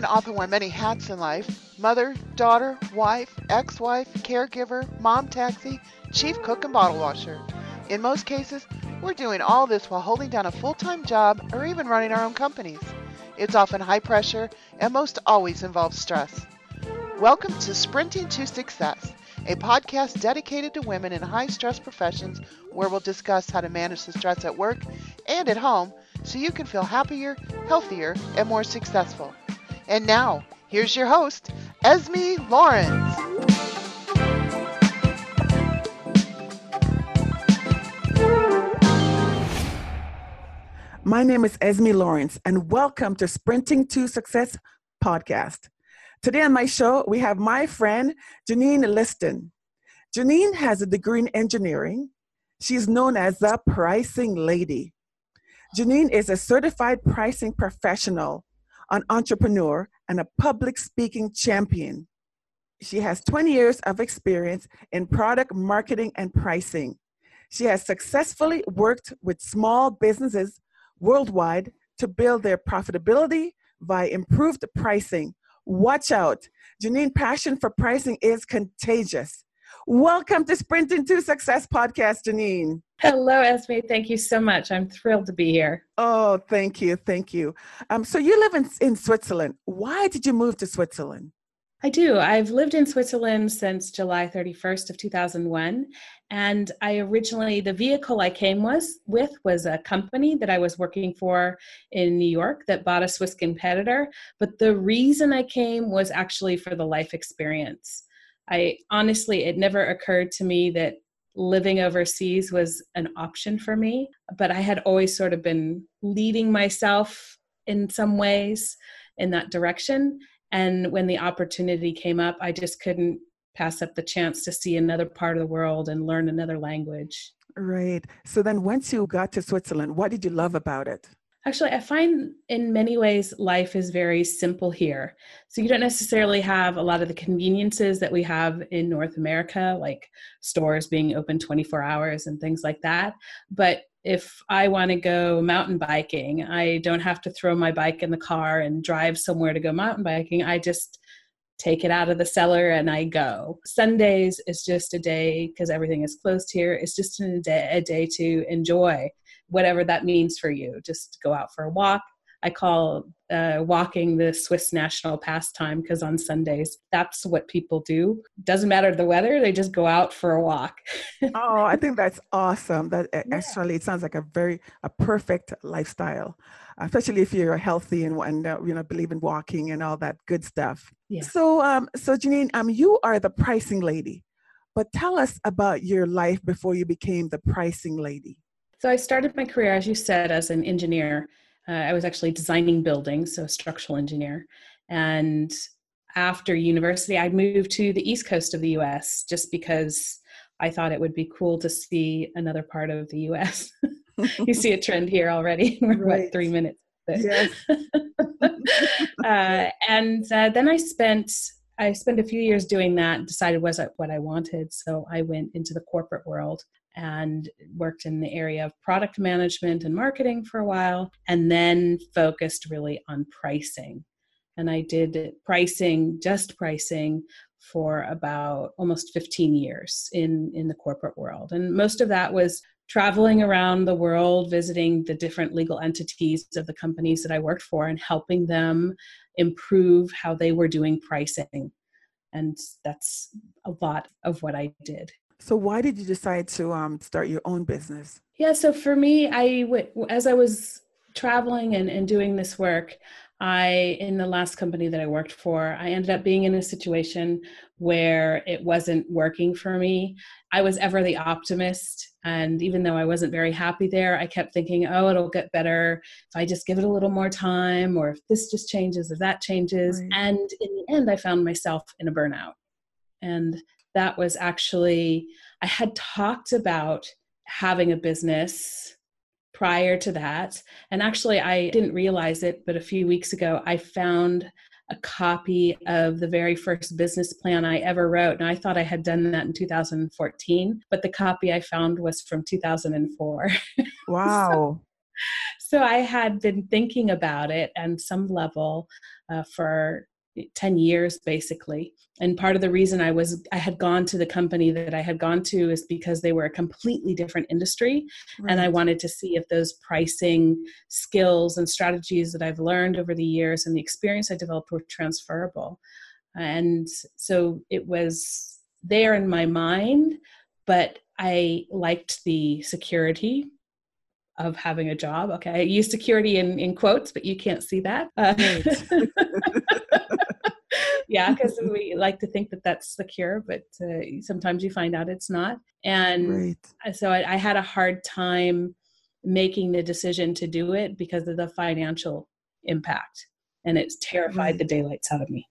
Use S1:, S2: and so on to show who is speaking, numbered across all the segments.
S1: Women often wear many hats in life mother, daughter, wife, ex wife, caregiver, mom taxi, chief cook, and bottle washer. In most cases, we're doing all this while holding down a full time job or even running our own companies. It's often high pressure and most always involves stress. Welcome to Sprinting to Success, a podcast dedicated to women in high stress professions where we'll discuss how to manage the stress at work and at home so you can feel happier, healthier, and more successful. And now, here's your host, Esmie Lawrence.
S2: My name is Esmie Lawrence, and welcome to Sprinting to Success podcast. Today on my show, we have my friend Janene Liston. Janene has a degree in engineering. She's known as the pricing lady. Janene is a certified pricing professional an entrepreneur, and a public speaking champion. She has 20 years of experience in product marketing and pricing. She has successfully worked with small businesses worldwide to build their profitability by improved pricing. Watch out. Janene's passion for pricing is contagious. Welcome to Sprinting to Success podcast, Janene.
S3: Hello, Esmie. Thank you so much. I'm thrilled to be here.
S2: Oh, thank you. Thank you. Um, so you live in, in Switzerland. Why did you move to Switzerland?
S3: I do. I've lived in Switzerland since July 31st of 2001. And I originally, the vehicle I came was with was a company that I was working for in New York that bought a Swiss competitor. But the reason I came was actually for the life experience. I honestly, it never occurred to me that living overseas was an option for me, but I had always sort of been leading myself in some ways in that direction. And when the opportunity came up, I just couldn't pass up the chance to see another part of the world and learn another language.
S2: Right. So then once you got to Switzerland, what did you love about it?
S3: Actually, I find in many ways life is very simple here. So you don't necessarily have a lot of the conveniences that we have in North America, like stores being open 24 hours and things like that. But if I want to go mountain biking, I don't have to throw my bike in the car and drive somewhere to go mountain biking. I just take it out of the cellar and I go. Sundays is just a day because everything is closed here. It's just a day, a day to enjoy whatever that means for you. Just go out for a walk. I call uh, walking the Swiss national pastime because on Sundays, that's what people do. Doesn't matter the weather, they just go out for a walk.
S2: oh, I think that's awesome. That yeah. actually, it sounds like a very, a perfect lifestyle, especially if you're healthy and, and uh, you know, believe in walking and all that good stuff. Yeah. So, um, so Janene, um, you are the pricing lady, but tell us about your life before you became the pricing lady.
S3: So I started my career, as you said, as an engineer. Uh, I was actually designing buildings, so a structural engineer. And after university, I moved to the east coast of the US just because I thought it would be cool to see another part of the US. you see a trend here already. We're right. about three minutes.
S2: Yes.
S3: uh, and uh, then I spent I spent a few years doing that. Decided was what I wanted, so I went into the corporate world and worked in the area of product management and marketing for a while, and then focused really on pricing. And I did pricing, just pricing, for about almost 15 years in, in the corporate world. And most of that was traveling around the world, visiting the different legal entities of the companies that I worked for, and helping them improve how they were doing pricing. And that's a lot of what I did.
S2: So why did you decide to um, start your own business?
S3: Yeah, so for me, I as I was traveling and, and doing this work, I in the last company that I worked for, I ended up being in a situation where it wasn't working for me. I was ever the optimist, and even though I wasn't very happy there, I kept thinking, "Oh, it'll get better if I just give it a little more time, or if this just changes, if that changes." Right. And in the end, I found myself in a burnout, and that was actually, I had talked about having a business prior to that. And actually, I didn't realize it, but a few weeks ago, I found a copy of the very first business plan I ever wrote. And I thought I had done that in 2014, but the copy I found was from 2004.
S2: Wow.
S3: so, so I had been thinking about it and some level uh, for 10 years basically and part of the reason i was i had gone to the company that i had gone to is because they were a completely different industry right. and i wanted to see if those pricing skills and strategies that i've learned over the years and the experience i developed were transferable and so it was there in my mind but i liked the security of having a job. Okay, I use security in, in quotes, but you can't see that. Uh, yeah, because we like to think that that's the cure, but uh, sometimes you find out it's not. And right. so I, I had a hard time making the decision to do it because of the financial impact, and it's terrified right. the daylights out of me,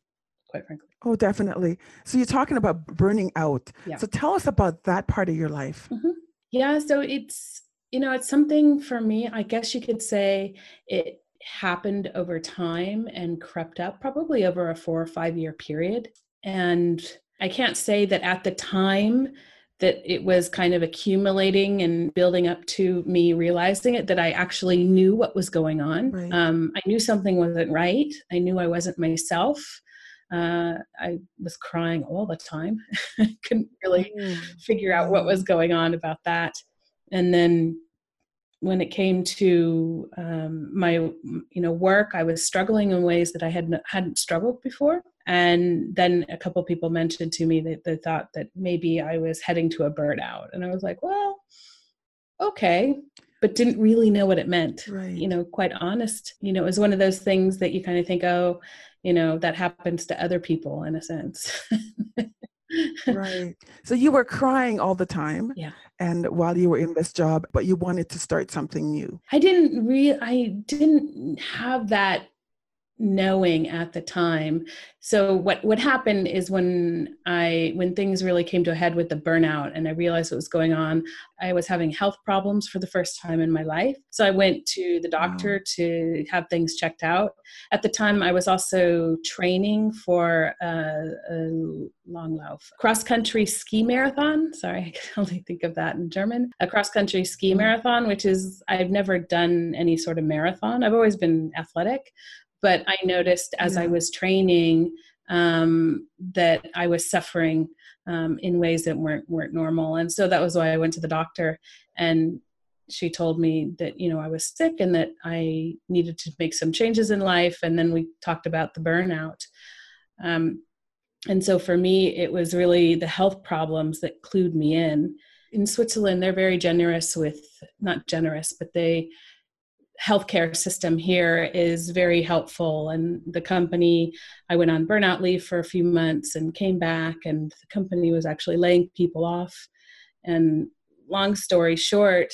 S3: quite frankly.
S2: Oh, definitely. So you're talking about burning out. Yeah. So tell us about that part of your life.
S3: Mm-hmm. Yeah, so it's you know, it's something for me, I guess you could say it happened over time and crept up probably over a four or five year period. And I can't say that at the time that it was kind of accumulating and building up to me realizing it that I actually knew what was going on. Right. Um, I knew something wasn't right. I knew I wasn't myself. Uh, I was crying all the time. Couldn't really mm. figure out what was going on about that and then when it came to um, my you know work i was struggling in ways that i had hadn't struggled before and then a couple people mentioned to me that they thought that maybe i was heading to a burnout and i was like well okay but didn't really know what it meant right. you know quite honest you know it was one of those things that you kind of think oh you know that happens to other people in a sense
S2: right. So you were crying all the time.
S3: Yeah.
S2: And while you were in this job, but you wanted to start something new.
S3: I didn't really I didn't have that knowing at the time. So what what happened is when i when things really came to a head with the burnout and i realized what was going on i was having health problems for the first time in my life. So i went to the doctor wow. to have things checked out. At the time i was also training for a, a langlauf cross country ski marathon. Sorry i can only think of that in german. A cross country ski mm-hmm. marathon which is i've never done any sort of marathon. I've always been athletic but I noticed as yeah. I was training um, that I was suffering um, in ways that weren't weren't normal, and so that was why I went to the doctor, and she told me that you know I was sick and that I needed to make some changes in life, and then we talked about the burnout. Um, and so for me, it was really the health problems that clued me in. In Switzerland, they're very generous with, not generous, but they healthcare system here is very helpful. And the company i went on burnout leave for a few months and came back and the company was actually laying people off. And long story short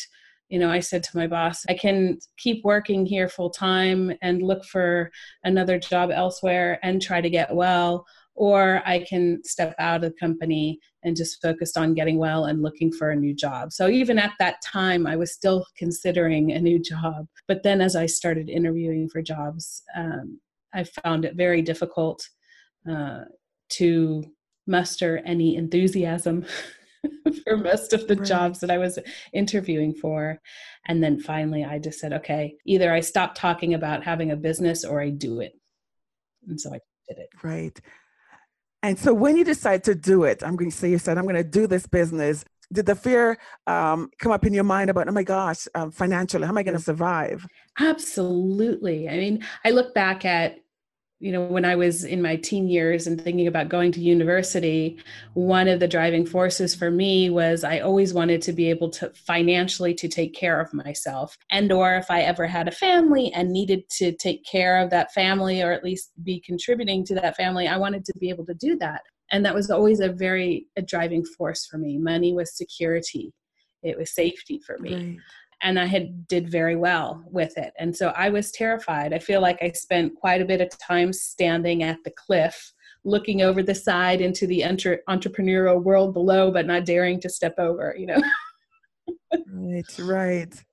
S3: you know i said to my boss i can keep working here full time and look for another job elsewhere and try to get well or I can step out of the company and just focus on getting well and looking for a new job. So even at that time, I was still considering a new job. But then as I started interviewing for jobs, um, I found it very difficult uh, to muster any enthusiasm for most of the right. jobs that I was interviewing for. And then finally, I just said, okay, either I stop talking about having a business or I do it. And so I did it.
S2: Right. And so when you decide to do it, I'm going to say you said, I'm going to do this business. Did the fear um, come up in your mind about, oh my gosh, um, financially, how am I going to survive?
S3: Absolutely. I mean, I look back at you know when i was in my teen years and thinking about going to university one of the driving forces for me was i always wanted to be able to financially to take care of myself and or if i ever had a family and needed to take care of that family or at least be contributing to that family i wanted to be able to do that. And that was always a very a driving force for me. Money was security. It was safety for me. Right and I had did very well with it. And so I was terrified. I feel like I spent quite a bit of time standing at the cliff, looking over the side into the entre- entrepreneurial world below, but not daring to step over. You know.
S2: right, right.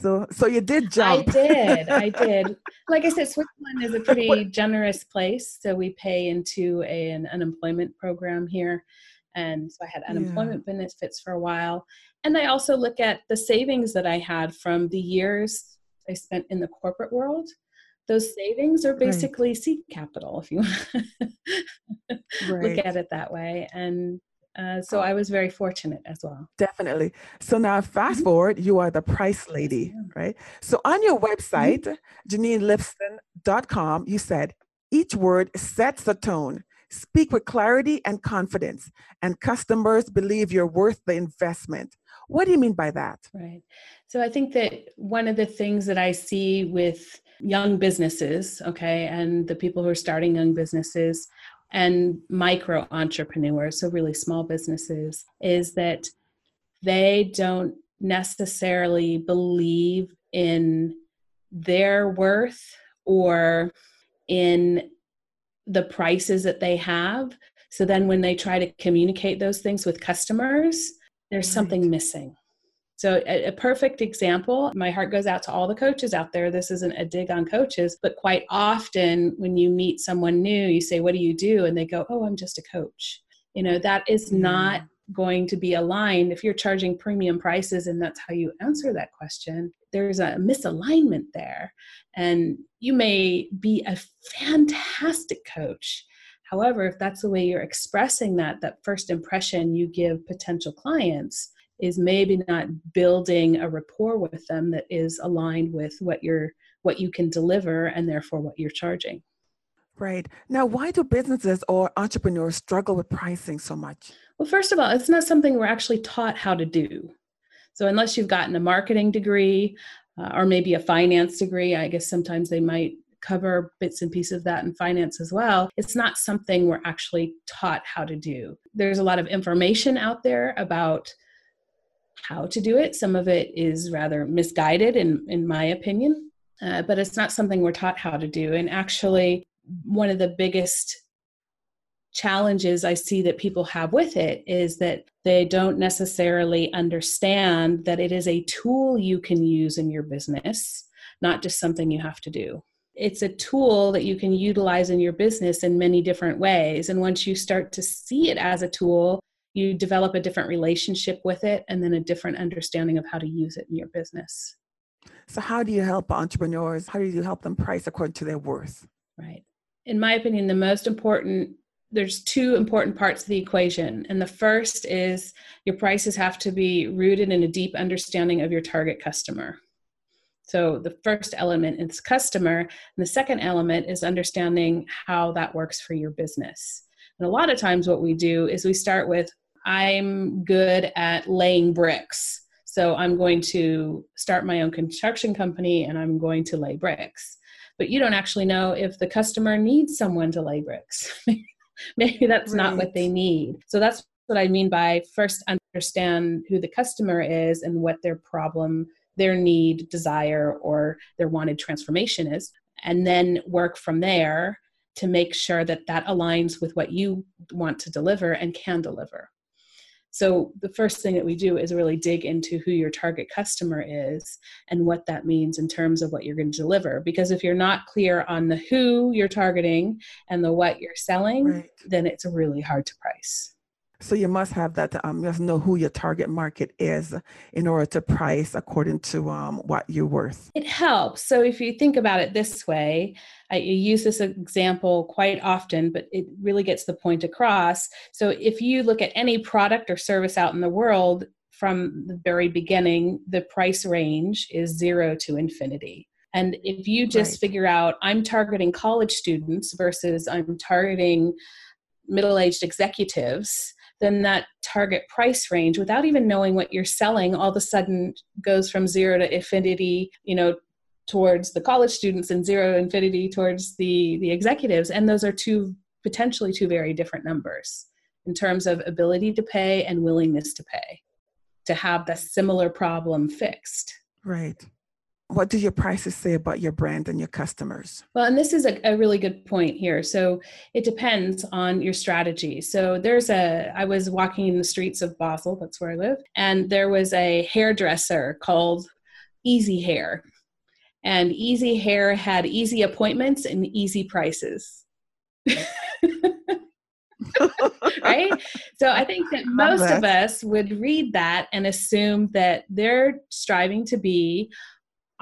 S2: So, so you did jump.
S3: I did. I did. Like I said, Switzerland is a pretty generous place. So we pay into a, an unemployment program here, and so I had unemployment yeah. benefits for a while and I also look at the savings that I had from the years I spent in the corporate world, those savings are basically right. seed capital, if you want to right. look at it that way. And uh, so I was very fortunate as well.
S2: Definitely. So now, fast mm-hmm. forward, you are the price lady, right? So on your website, mm-hmm. JaneneListon.com, you said each word sets the tone. Speak with clarity and confidence, and customers believe you're worth the investment. What do you mean by that?
S3: Right. So I think that one of the things that I see with young businesses, okay, and the people who are starting young businesses and micro entrepreneurs, so really small businesses, is that they don't necessarily believe in their worth or in the prices that they have. So then when they try to communicate those things with customers, there's right. something missing. So, a, a, perfect example, my heart goes out to all the coaches out there. This isn't a dig on coaches, but quite often when you meet someone new, you say, What do you do? And they go, Oh, I'm just a coach. You know, that is mm. not going to be aligned if you're charging premium prices and that's how you answer that question there's a misalignment there. And you may be a fantastic coach. However if that's the way you're expressing that that first impression you give potential clients is maybe not building a rapport with them that is aligned with what you're what you can deliver and therefore what you're charging.
S2: Right. Now why do businesses or entrepreneurs struggle with pricing so much?
S3: Well first of all it's not something we're actually taught how to do so unless you've gotten a marketing degree uh, or maybe a finance degree i guess sometimes they might cover bits and pieces of that in finance as well. It's not something we're actually taught how to do. There's a lot of information out there about how to do it. Some of it is rather misguided, in, in my opinion, uh, but it's not something we're taught how to do. And actually, one of the biggest challenges I see that people have with it is that they don't necessarily understand that it is a tool you can use in your business, not just something you have to do. It's a tool that you can utilize in your business in many different ways. And once you start to see it as a tool, you develop a different relationship with it and then a different understanding of how to use it in your business.
S2: So, how do you help entrepreneurs? How do you help them price according to their worth?
S3: Right. In my opinion, the most important there's two important parts of the equation. And the first is your prices have to be rooted in a deep understanding of your target customer. So the first element is customer, and the second element is understanding how that works for your business. And a lot of times, what we do is we start with I'm good at laying bricks. So I'm going to start my own construction company and I'm going to lay bricks. But you don't actually know if the customer needs someone to lay bricks. Maybe that's right. not what they need. So that's what I mean by first understand who the customer is and what their problem, their need, desire, or their wanted transformation is, and then work from there to make sure that that aligns with what you want to deliver and can deliver. So, the first thing that we do is really dig into who your target customer is and what that means in terms of what you're going to deliver. Because if you're not clear on the who you're targeting and the what you're selling, right. then it's really hard to price.
S2: So you must have that. Um, you must know who your target market is in order to price according to um, what you're worth.
S3: It helps. So if you think about it this way, I use this example quite often, but it really gets the point across. So if you look at any product or service out in the world, from the very beginning, the price range is zero to infinity. And if you just right. figure out, I'm targeting college students versus I'm targeting middle aged executives, then that target price range without even knowing what you're selling all of a sudden goes from zero to infinity you know towards the college students and zero to infinity towards the the executives. And those are two potentially two very different numbers in terms of ability to pay and willingness to pay to have the similar problem fixed.
S2: Right what do your prices say about your brand and your customers?
S3: Well, and this is a, a, really good point here. So it depends on your strategy. So there's a, I was walking in the streets of Basel, that's where I live, and there was a hairdresser called Easy Hair. And Easy Hair had easy appointments and easy prices. right? So I think that most of us would read that and assume that they're striving to be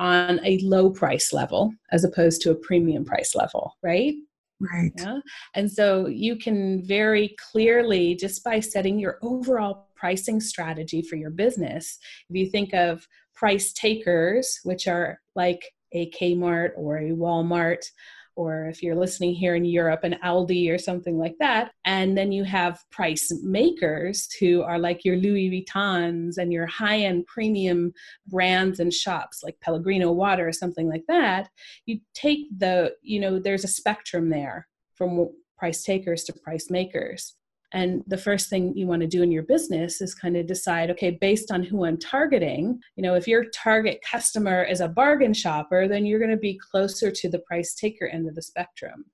S3: on a low price level as opposed to a premium price level, right?
S2: Right.
S3: Yeah. And so you can very clearly, just by setting your overall pricing strategy for your business, if you think of price takers, which are like a Kmart or a Walmart or if you're listening here in Europe, an Aldi or something like that. And then you have price makers who are like your Louis Vuittons and your high end premium brands and shops like Pellegrino Water or something like that. You take the, you know, there's a spectrum there from price takers to price makers. And the first thing you want to do in your business is kind of decide okay, based on who I'm targeting, you know, if your target customer is a bargain shopper, then you're going to be closer to the price taker end of the spectrum.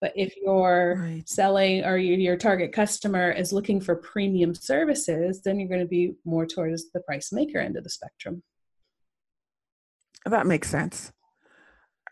S3: But if you're right. selling or your target customer is looking for premium services, then you're going to be more towards the price maker end of the spectrum.
S2: That makes sense.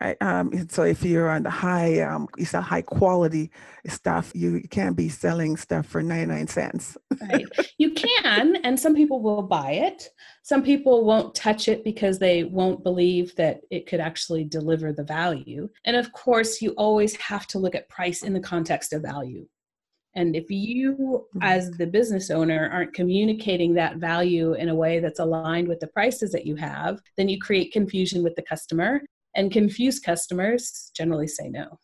S2: Right. Um, so if you're on the high, um, you sell high quality stuff, you can't be selling stuff for 99 cents.
S3: right. You can, and some people will buy it. Some people won't touch it because they won't believe that it could actually deliver the value. And of course, you always have to look at price in the context of value. And if you, as the business owner, aren't communicating that value in a way that's aligned with the prices that you have, then you create confusion with the customer and confused customers generally say no.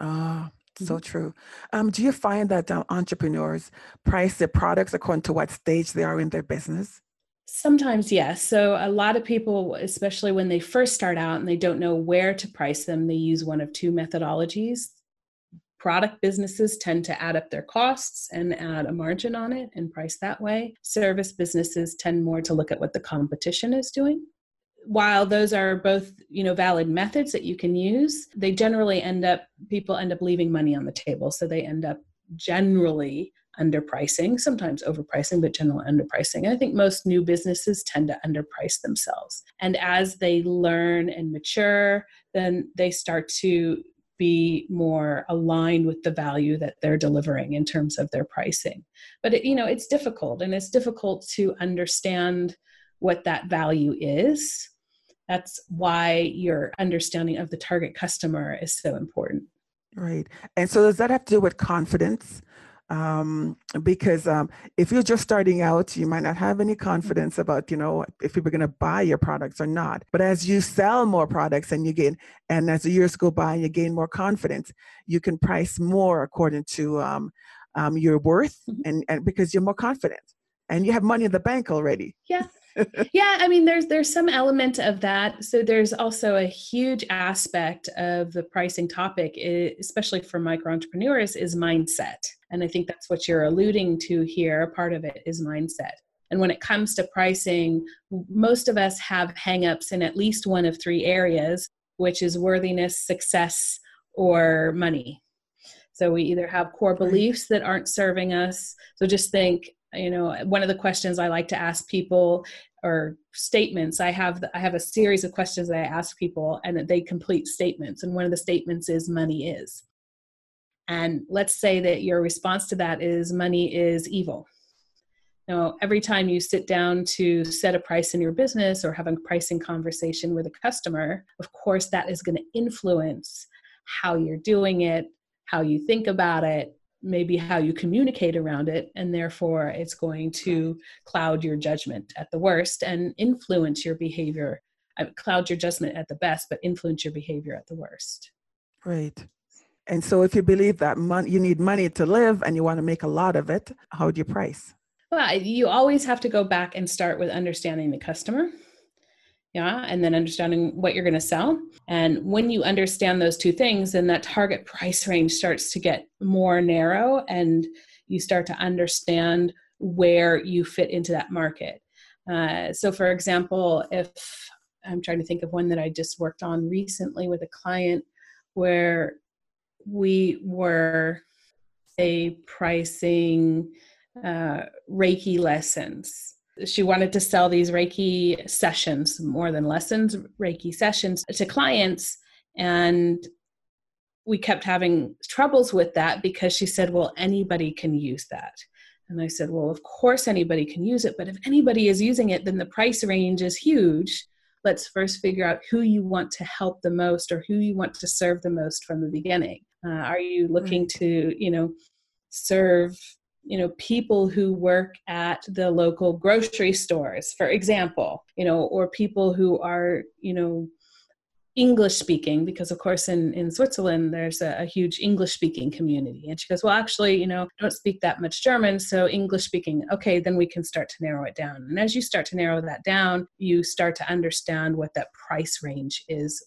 S2: Ah, so mm-hmm. true. Um, do you find that um, entrepreneurs price their products according to what stage they are in their business?
S3: Sometimes, yes. So, a lot of people, especially when they first start out and they don't know where to price them, they use one of two methodologies. Product businesses tend to add up their costs and add a margin on it and price that way. Service businesses tend more to look at what the competition is doing while those are both you know valid methods that you can use they generally end up people end up leaving money on the table. So they end up generally underpricing sometimes overpricing but generally underpricing. And i think most new businesses tend to underprice themselves. And as they learn and mature then they start to be more aligned with the value that they're delivering in terms of their pricing. But it, you know it's difficult and it's difficult to understand what that value is that's why your understanding of the target customer is so important
S2: right and so does that have to do with confidence um, because um, if you're just starting out, you might not have any confidence about, you know, if people are going to buy your products or not. But as you sell more products and you gain, and as the years go by and you gain more confidence, you can price more according to um, um your worth mm-hmm. and, and because you're more confident and you have money in the bank already.
S3: Yeah yeah i mean there's there's some element of that. So there's also a huge aspect of the pricing topic eh, especially for micro entrepreneurs is mindset. And i think that's what you're alluding to here. A part of it is mindset. And when it comes to pricing most of us have hangups in at least one of three areas which is worthiness success or money. So we either have core beliefs that aren't serving us. So just think you know one of the questions i like to ask people or statements i have i have a series of questions that i ask people and that they complete statements and one of the statements is money is. And let's say that your response to that is money is evil. Now every time you sit down to set a price in your business or have a pricing conversation with a customer of course that is going to influence how you're doing it how you think about it maybe how you communicate around it and therefore it's going to cloud your judgment at the worst and influence your behavior uh, cloud your judgment at the best but influence your behavior at the worst.
S2: Right. And so if you believe that money you need money to live and you want to make a lot of it how do you price?
S3: Well you always have to go back and start with understanding the customer yeah and then understanding what you're going to sell. And when you understand those two things then that target price range starts to get more narrow and you start to understand where you fit into that market. Uh, so for example if i'm trying to think of one that i just worked on recently with a client where we were a pricing uh, reiki lessons she wanted to sell these Reiki sessions, more than lessons, Reiki sessions to clients. And we kept having troubles with that because she said, well, anybody can use that. And I said, well, of course anybody can use it, but if anybody is using it, then the price range is huge. let's first figure out who you want to help the most or who you want to serve the most from the beginning. Uh, are you looking to, you know, serve you know people who work at the local grocery stores for example you know or people who are you know English speaking because of course in in Switzerland there's a, a, huge English speaking community. And she goes well actually you know I don't speak that much German so English speaking okay then we can start to narrow it down. And as you start to narrow that down you start to understand what that price range is.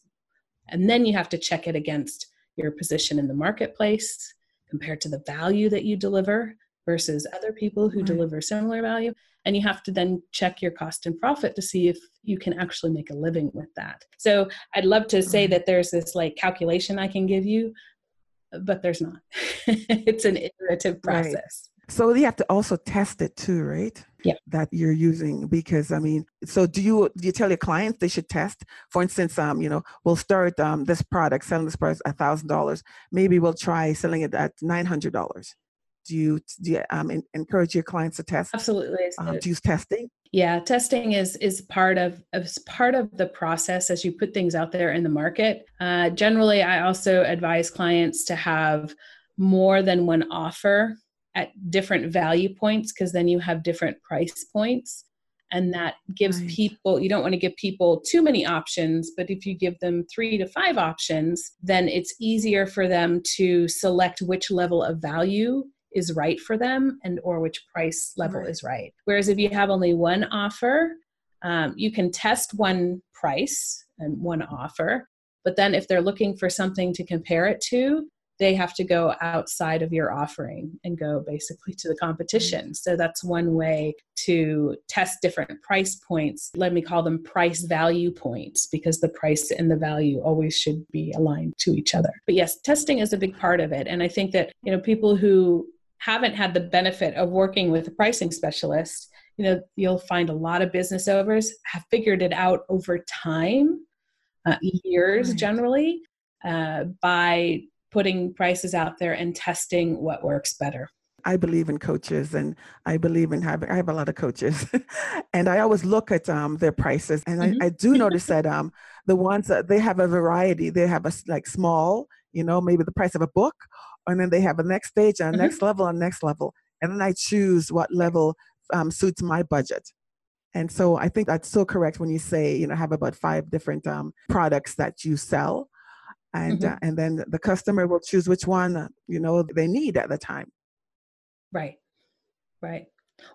S3: And then you have to check it against your position in the marketplace compared to the value that you deliver versus other people who right. deliver similar value. And you have to then check your cost and profit to see if you can actually make a living with that. So i'd love to say that there's this like calculation i can give you but there's not. It's an iterative process.
S2: Right. so you have to also test it too right?
S3: Yeah.
S2: That you're using because i mean so do you do you tell your clients they should test? For instance um you know we'll start um this product selling this product a thousand dollars. Maybe we'll try selling it at nine hundred dollars do you, do you um, encourage your clients to test?
S3: Absolutely.
S2: Um, to use testing?
S3: Yeah, testing is is part of is part of the process as you put things out there in the market. Uh, generally, I also advise clients to have more than one offer at different value points because then you have different price points and that gives right. people you don't want to give people too many options but if you give them 3 to 5 options then it's easier for them to select which level of value is right for them and or which price level right. is right whereas if you have only one offer um, you can test one price and one offer but then if they're looking for something to compare it to they have to go outside of your offering and go basically to the competition. So that's one way to test different price points. Let me call them price value points because the price and the value always should be aligned to each other. But yes, testing is a big part of it. And I think that, you know, people who haven't had the benefit of working with a pricing specialist, you know, you'll find a lot of business owners have figured it out over time, uh, years right. generally, uh, by putting prices out there and testing what works better.
S2: I believe in coaches and I believe in having, I have a lot of coaches and I always look at um, their prices and mm-hmm. I, I, do notice that um, the ones that they have a variety, they have a like small, you know, maybe the price of a book and then they have a next stage and a mm-hmm. next level and next level. And then i choose what level um, suits my budget. And so i think that's so correct when you say you know have about five different um, products that you sell. And mm-hmm. uh, and then the customer will choose which one you know they need at the time.
S3: Right. Right.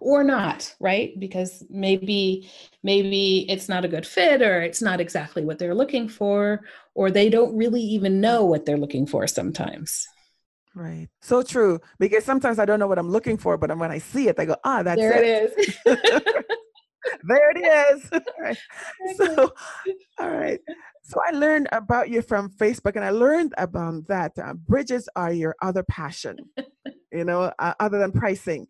S3: Or not right? Because maybe maybe it's not a good fit or it's not exactly what they're looking for or they don't really even know what they're looking for sometimes
S2: Right. So true. Because sometimes I don't know what I'm looking for, but when I see it, I go, ah, that's
S3: there
S2: it.
S3: it is.
S2: there it is. all right. So, all right. So I learned about you from Facebook, and I learned about that uh, bridges are your other passion. you know, uh, other than pricing.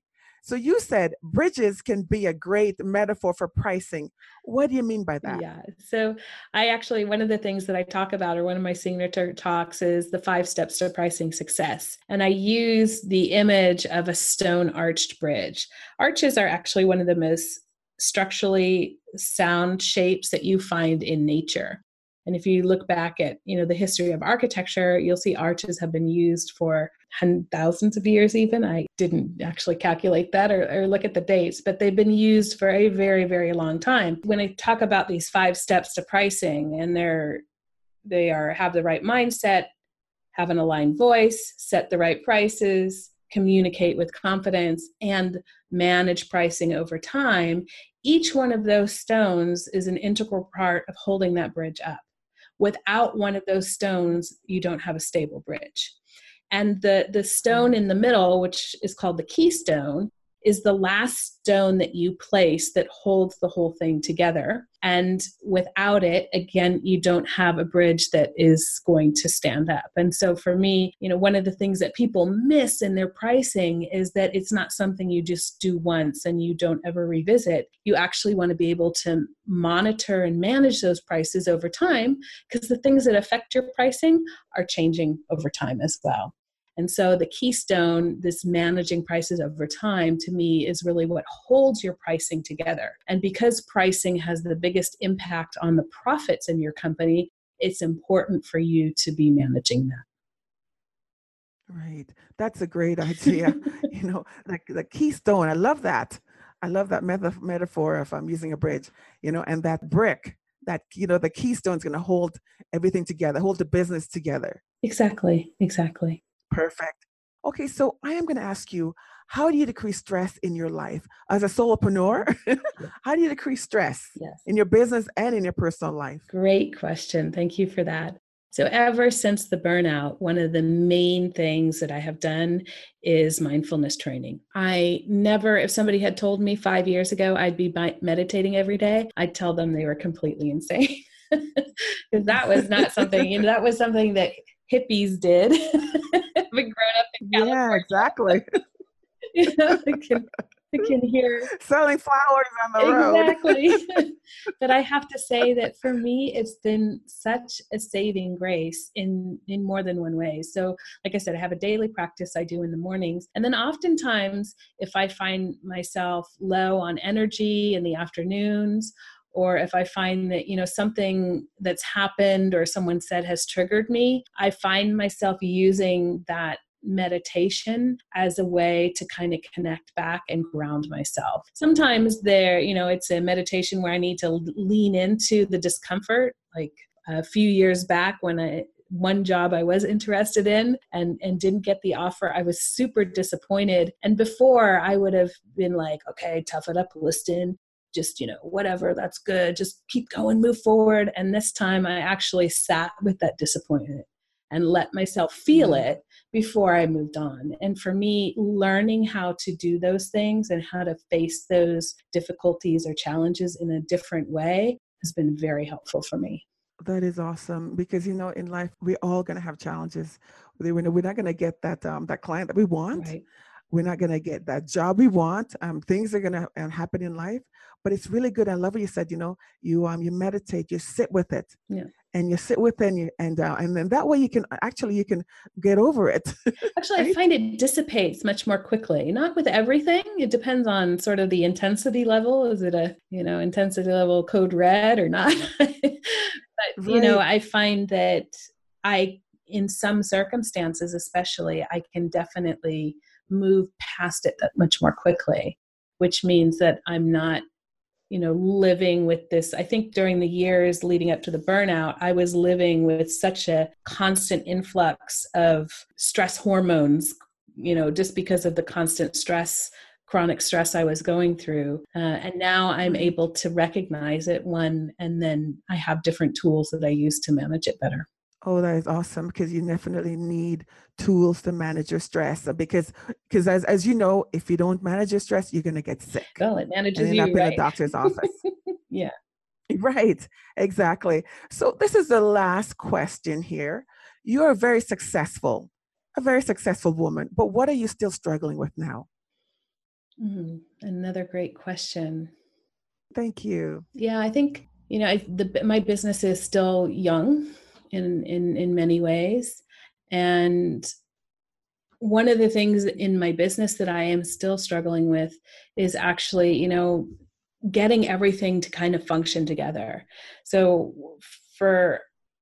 S2: So you said bridges can be a great metaphor for pricing. What do you mean by that?
S3: Yeah. So I actually, one of the things that I talk about, or one of my signature talks, is the five steps to pricing success. And I use the image of a stone arched bridge. Arches are actually one of the most structurally sound shapes that you find in nature. And if you look back at, you know, the history of architecture, you'll see arches have been used for thousands of years even. I didn't actually calculate that or, or look at the dates, but they've been used for a very, very long time. When I talk about these five steps to pricing and they're they are have the right mindset, have an aligned voice, set the right prices, communicate with confidence, and manage pricing over time. Each one of those stones is an integral part of holding that bridge up. Without one of those stones, you don't have a stable bridge. And the, the stone in the middle, which is called the keystone, is the last stone that you place that holds the whole thing together. And without it, again, you don't have a bridge that is going to stand up. And so for me, you know, one of the things that people miss in their pricing is that it's not something you just do once and you don't ever revisit. You actually want to be able to monitor and manage those prices over time because the things that affect your pricing are changing over time as well. And so the keystone, this managing prices over time, to me is really what holds your pricing together. And because pricing has the biggest impact on the profits in your company, it's important for you to be managing that.
S2: Right. That's a great idea. you know, like the keystone. I love that. I love that meta- metaphor if I'm um, using a bridge, you know, and that brick, that, you know, the keystone is going to hold everything together, hold the business together.
S3: Exactly. Exactly.
S2: Perfect. Okay. So I am going to ask you, how do you decrease stress in your life as a solopreneur? how do you decrease stress
S3: yes.
S2: in your business and in your personal life?
S3: Great question. Thank you for that. So, ever since the burnout, one of the main things that I have done is mindfulness training. I never, if somebody had told me five years ago I'd be meditating every day, I'd tell them they were completely insane. Because that was not something, you know, that was something that hippies did. Having grown up in California.
S2: Yeah, exactly.
S3: you know, I can hear
S2: selling flowers on the
S3: road. Exactly. but I have to say that for me, it's been such a saving grace in in more than one way. So, like I said, I have a daily practice I do in the mornings, and then oftentimes, if I find myself low on energy in the afternoons or if i find that you know something that's happened or someone said has triggered me i find myself using that meditation as a way to kind of connect back and ground myself. Sometimes there, you know, it's a meditation where I need to lean into the discomfort. Like a few years back when I one job I was interested in and and didn't get the offer. I was super disappointed. And before I would have been like, okay, tough it up, Liston. Just, you know, whatever, that's good. Just keep going, move forward. And this time I actually sat with that disappointment and let myself feel mm-hmm. it before I moved on. And for me, learning how to do those things and how to face those difficulties or challenges in a different way has been very helpful for me.
S2: That is awesome because you know in life we're all going to have challenges. We're not going to get that um, that client that we want. Right. We're not going to get that job we want. Um, things are going to um, happen in life, but it's really good. I love what you said. You know, you um you meditate, you sit with it,
S3: yeah
S2: and you sit with and you and uh, and then that way you can actually you can get over it
S3: actually right? i find it dissipates much more quickly not with everything it depends on sort of the intensity level is it a you know intensity level code red or not but right. you know i find that i in some circumstances especially i can definitely move past it that much more quickly which means that i'm not you know living with this. I think during the years leading up to the burnout i was living with such a constant influx of stress hormones you know just because of the constant stress chronic stress i was going through. Uh, and now i'm able to recognize it one and then i have different tools that i use to manage it better
S2: Oh, that is awesome because you definitely need tools to manage your stress. Uh, because, because as as you know, if you don't manage your stress, you're gonna get sick.
S3: Well, it manages you
S2: up
S3: right?
S2: in a doctor's office.
S3: yeah.
S2: Right. Exactly. So this is the last question here. You are very successful, a very successful woman, but what are you still struggling with now?
S3: Mm, another great question.
S2: Thank you.
S3: Yeah, I think you know I, the my business is still young in in in many ways and one of the things in my business that I am still struggling with is actually, you know, getting everything to kind of function together. So for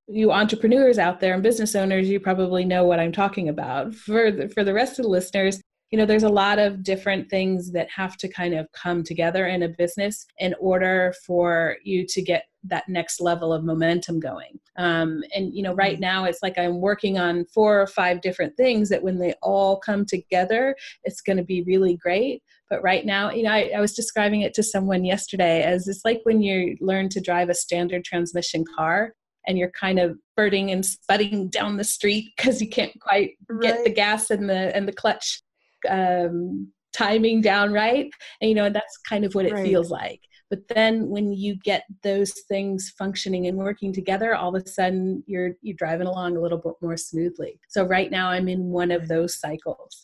S3: you entrepreneurs out there and business owners, you probably know what I'm talking about. For the, for the rest of the listeners, you know, there's a lot of different things that have to kind of come together in a business in order for you to get that next level of momentum going. Um, and you know, right mm-hmm. now it's like I'm working on four or five different things that when they all come together, it's going to be really great. But right now, you know, I, I was describing it to someone yesterday as it's like when you learn to drive a standard transmission car and you're kind of spurting and spudding down the street because you can't quite get the gas and the and the clutch um, timing down right and you know that's kind of what it right. feels like but then when you get those things functioning and working together all of a sudden you're you're driving along a little bit more smoothly. So right now i'm in one of those cycles.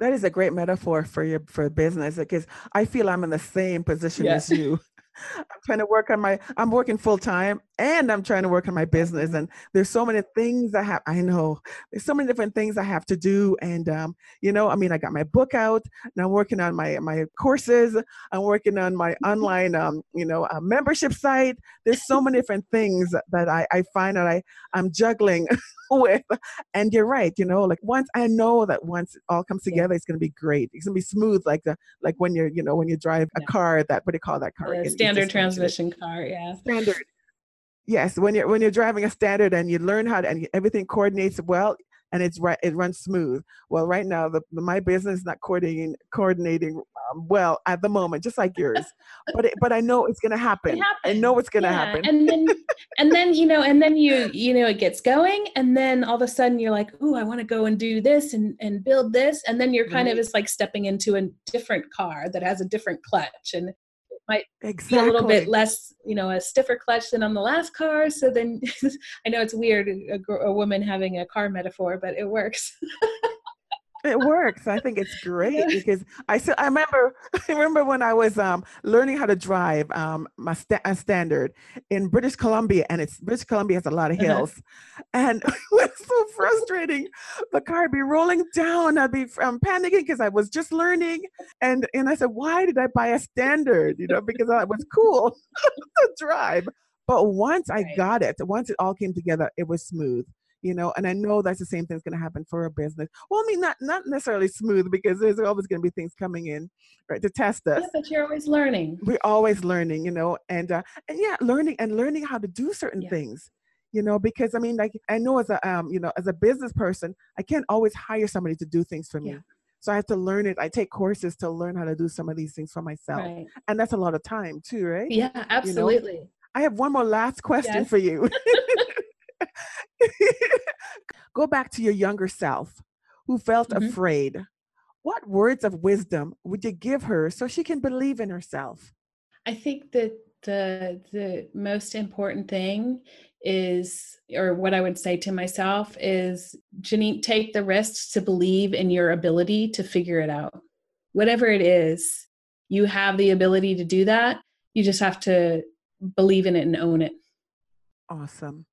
S2: That is a great metaphor for your for business because i feel i'm in the same position yeah. as you. I'm trying to work on my i'm working full time and I'm trying to work on my business. And there's so many things I have. I know there's so many different things I have to do. And um, you know, I mean, I got my book out. and I'm working on my my courses. I'm working on my online, um, you know, uh, membership site. There's so many different things that I, I find that I I'm juggling with. And you're right. You know, like once I know that once it all comes together, yeah. it's going to be great. It's going to be smooth, like the like when you're you know when you drive a yeah. car that what do you call that car?
S3: standard transmission car. Yeah.
S2: Standard Yes, when you're when you're driving a standard and you learn how to and everything coordinates well and it's right it runs smooth. Well, right now the, my business is not coordinating coordinating um, well at the moment, just like yours. but it, but I know it's gonna happen. I know it's gonna yeah. happen.
S3: and then and then you know and then you you know it gets going and then all of a sudden you're like, oh I want to go and do this and and build this and then you're kind right. of it's like stepping into a different car that has a different clutch and might exactly. be a little bit less, you know, a stiffer clutch than on the last car. So then I know it's weird, a, a woman having a car metaphor, but it works.
S2: it works. I think it's great because I still I remember I remember when I was um, learning how to drive um, my sta- standard in British Columbia, and it's British Columbia has a lot of uh-huh. hills, uh-huh. and it was so frustrating. The car would be rolling down. I'd be um, panicking because I was just learning, and and I said, why did I buy a standard? You know, because it was cool to drive. But once I got it, once it all came together, it was smooth you know and i know that's the same thing's going to happen for a business well i mean not not necessarily smooth because there's always going to be things coming in right to test us
S3: yeah, but you're always learning
S2: we're always learning you know and uh and yeah learning and learning how to do certain yeah. things you know because i mean like i know as a um you know as a business person i can't always hire somebody to do things for me yeah. So I have to learn it. I take courses to learn how to do some of these things for myself. Right. And that's a lot of time too, right?
S3: Yeah, absolutely. You know?
S2: I have one more last question yes. for you. Go back to your younger self who felt mm-hmm. afraid. What words of wisdom would you give her so she can believe in herself?
S3: I think that the the most important thing is or what I would say to myself is Janene take the risks to believe in your ability to figure it out. Whatever it is, you have the ability to do that. You just have to believe in it and own it.
S2: Awesome.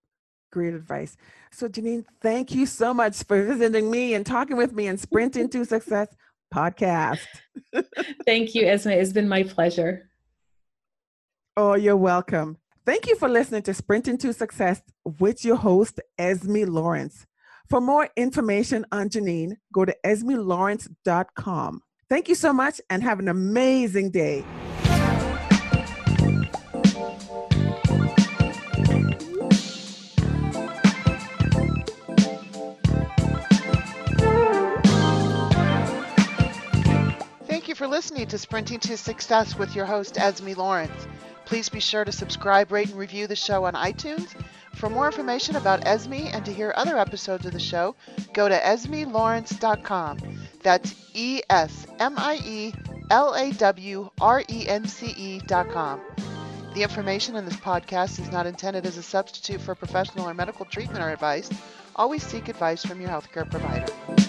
S2: Great advice. So, Janene, thank you so much for visiting me and talking with me and Sprinting to Success podcast.
S3: thank you, Esmie. It's been my pleasure.
S2: Oh, you're welcome. Thank you for listening to Sprinting to Success with your host, Esmie Lawrence. For more information on Janene, go to esmielawrence.com. Thank you so much and have an amazing day.
S1: For listening to Sprinting to Success with your host, Esmie Lawrence. Please be sure to subscribe, rate, and review the show on iTunes. For more information about Esmie and to hear other episodes of the show, go to esmielawrence.com. That's E S M I E L A W R E N C E.com. The information in this podcast is not intended as a substitute for professional or medical treatment or advice. Always seek advice from your healthcare provider.